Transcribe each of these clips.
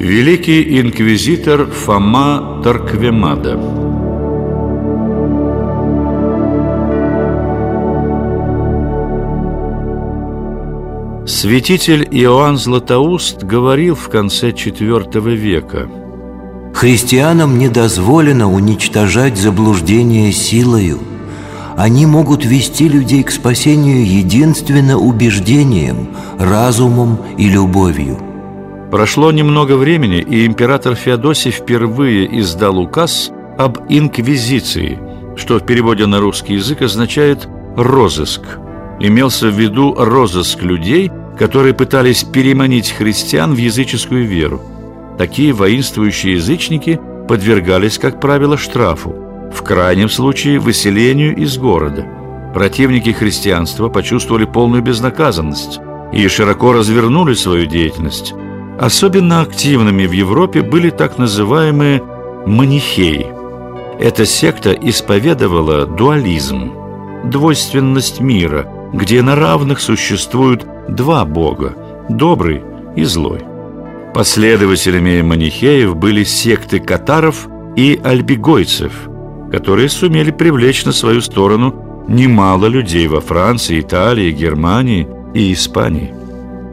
Великий инквизитор Фома Тарквемада Святитель Иоанн Златоуст говорил в конце IV века. Христианам не дозволено уничтожать заблуждение силою. Они могут вести людей к спасению единственно убеждением, разумом и любовью Прошло немного времени, и император Феодосий впервые издал указ об инквизиции, что в переводе на русский язык означает «розыск». Имелся в виду розыск людей, которые пытались переманить христиан в языческую веру. Такие воинствующие язычники подвергались, как правило, штрафу, в крайнем случае выселению из города. Противники христианства почувствовали полную безнаказанность и широко развернули свою деятельность. Особенно активными в Европе были так называемые манихеи. Эта секта исповедовала дуализм, двойственность мира, где на равных существуют два бога – добрый и злой. Последователями манихеев были секты катаров и альбигойцев, которые сумели привлечь на свою сторону немало людей во Франции, Италии, Германии и Испании.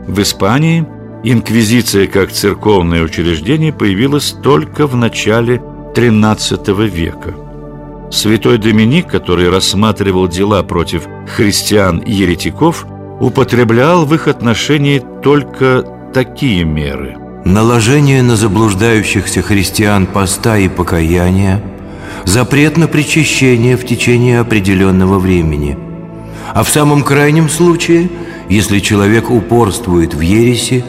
В Испании инквизиция как церковное учреждение появилась только в начале XIII века. Святой Доминик, который рассматривал дела против христиан и еретиков – употреблял в их отношении только такие меры. Наложение на заблуждающихся христиан поста и покаяния, запрет на причащение в течение определенного времени. А в самом крайнем случае, если человек упорствует в ереси,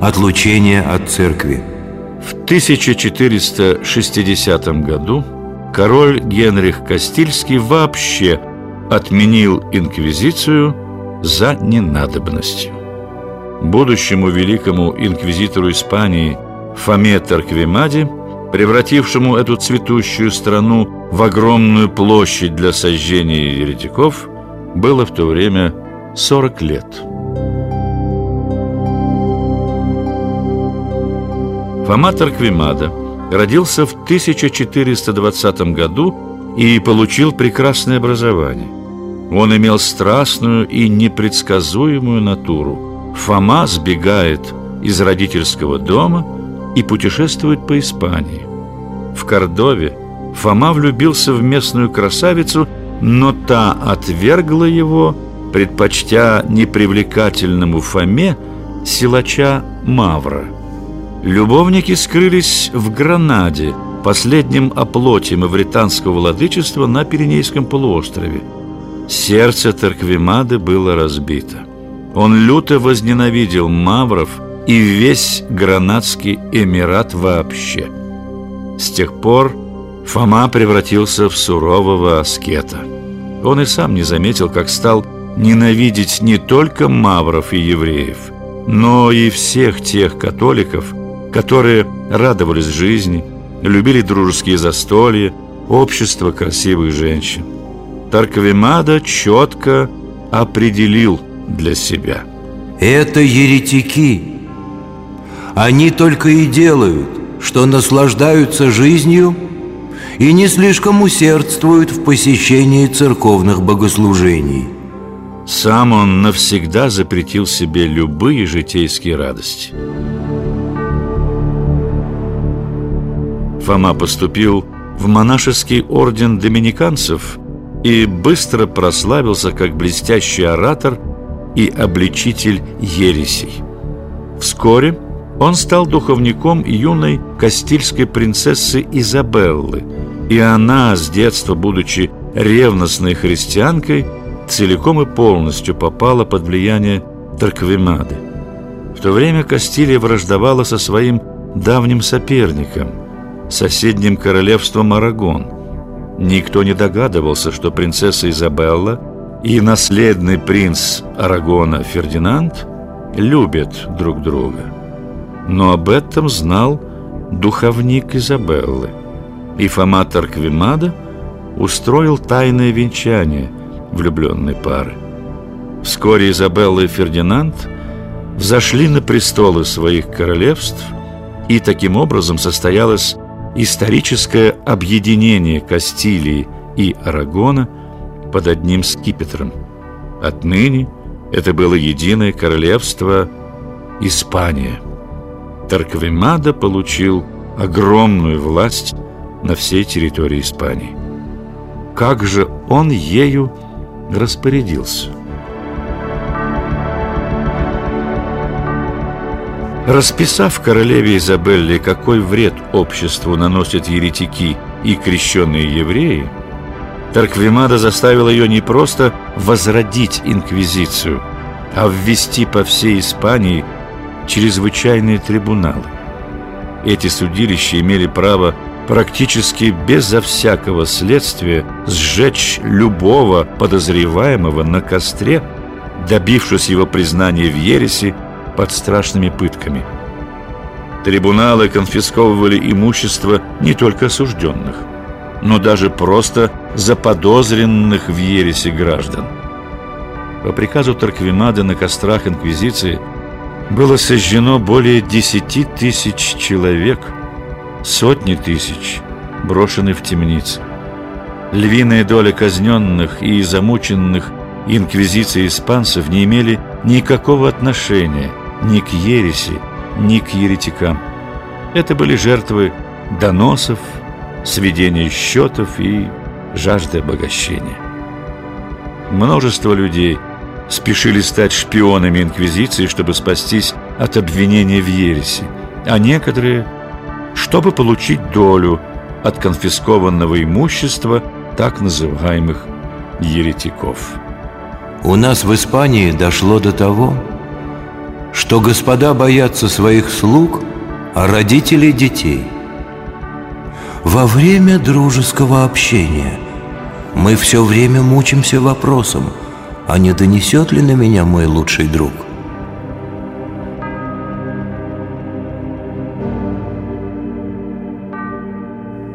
отлучение от церкви. В 1460 году король Генрих Кастильский вообще отменил инквизицию – за ненадобностью. Будущему великому инквизитору Испании Фоме Тарквемаде, превратившему эту цветущую страну в огромную площадь для сожжения еретиков, было в то время 40 лет. Фома Тарквемада родился в 1420 году и получил прекрасное образование. Он имел страстную и непредсказуемую натуру. Фома сбегает из родительского дома и путешествует по Испании. В Кордове Фома влюбился в местную красавицу, но та отвергла его, предпочтя непривлекательному Фоме силача Мавра. Любовники скрылись в Гранаде, последнем оплоте мавританского владычества на Пиренейском полуострове – Сердце Тарквимады было разбито. Он люто возненавидел мавров и весь гранадский эмират вообще. С тех пор Фома превратился в сурового аскета. Он и сам не заметил, как стал ненавидеть не только мавров и евреев, но и всех тех католиков, которые радовались жизни, любили дружеские застолья, общество красивых женщин. Тарквимада четко определил для себя. Это еретики. Они только и делают, что наслаждаются жизнью и не слишком усердствуют в посещении церковных богослужений. Сам он навсегда запретил себе любые житейские радости. Фома поступил в монашеский орден доминиканцев – и быстро прославился как блестящий оратор и обличитель ересей. Вскоре он стал духовником юной кастильской принцессы Изабеллы, и она, с детства будучи ревностной христианкой, целиком и полностью попала под влияние Тарквемады. В то время Кастилия враждовала со своим давним соперником, соседним королевством Арагон – Никто не догадывался, что принцесса Изабелла и наследный принц Арагона Фердинанд любят друг друга. Но об этом знал духовник Изабеллы. И Фома Тарквимада устроил тайное венчание влюбленной пары. Вскоре Изабелла и Фердинанд взошли на престолы своих королевств и таким образом состоялось историческое объединение Кастилии и Арагона под одним скипетром. Отныне это было единое королевство Испания. Тарквемада получил огромную власть на всей территории Испании. Как же он ею распорядился? Расписав королеве Изабелле, какой вред обществу наносят еретики и крещенные евреи, Тарквимада заставил ее не просто возродить инквизицию, а ввести по всей Испании чрезвычайные трибуналы. Эти судилища имели право практически безо всякого следствия сжечь любого подозреваемого на костре, добившись его признания в ереси под страшными пытками. Трибуналы конфисковывали имущество не только осужденных, но даже просто заподозренных в ересе граждан. По приказу Тарквимада на кострах Инквизиции было сожжено более десяти тысяч человек, сотни тысяч брошены в темницы. Львиная доля казненных и замученных инквизицией испанцев не имели никакого отношения ни к ереси, ни к еретикам. Это были жертвы доносов, сведения счетов и жажды обогащения. Множество людей спешили стать шпионами Инквизиции, чтобы спастись от обвинения в ереси, а некоторые, чтобы получить долю от конфискованного имущества так называемых еретиков. У нас в Испании дошло до того, что господа боятся своих слуг, а родители детей. Во время дружеского общения мы все время мучимся вопросом, а не донесет ли на меня мой лучший друг?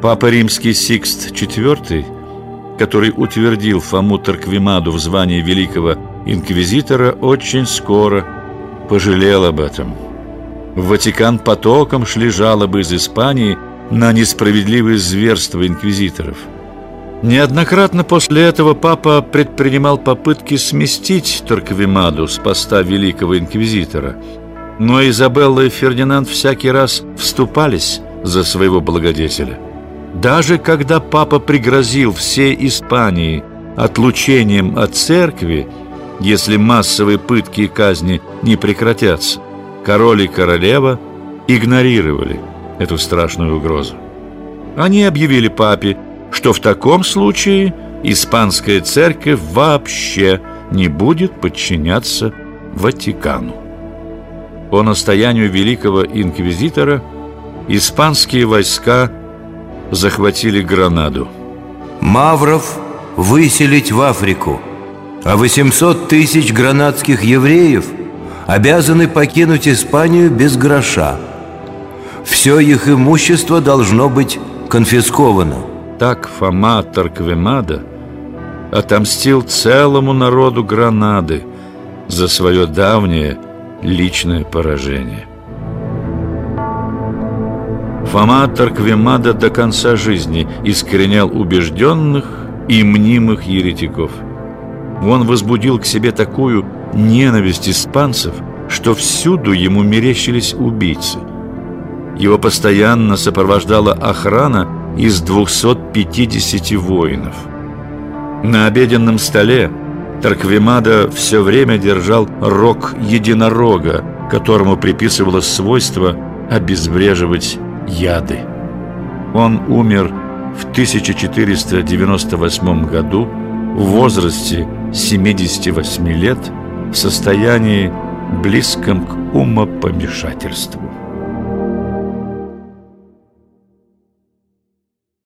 Папа Римский Сикст IV, который утвердил Фому Тарквимаду в звании великого инквизитора, очень скоро пожалел об этом. В Ватикан потоком шли жалобы из Испании на несправедливые зверства инквизиторов. Неоднократно после этого папа предпринимал попытки сместить Торквемаду с поста великого инквизитора, но Изабелла и Фердинанд всякий раз вступались за своего благодетеля. Даже когда папа пригрозил всей Испании отлучением от церкви, если массовые пытки и казни не прекратятся. Король и королева игнорировали эту страшную угрозу. Они объявили папе, что в таком случае испанская церковь вообще не будет подчиняться Ватикану. По настоянию великого инквизитора испанские войска захватили Гранаду. Мавров выселить в Африку – а 800 тысяч гранадских евреев обязаны покинуть Испанию без гроша. Все их имущество должно быть конфисковано. Так Фома Тарквемада отомстил целому народу Гранады за свое давнее личное поражение. Фома Тарквемада до конца жизни искоренял убежденных и мнимых еретиков – он возбудил к себе такую ненависть испанцев, что всюду ему мерещились убийцы. Его постоянно сопровождала охрана из 250 воинов. На обеденном столе Тарквимада все время держал рог единорога, которому приписывалось свойство обезвреживать яды. Он умер в 1498 году в возрасте 78 лет в состоянии близком к умопомешательству.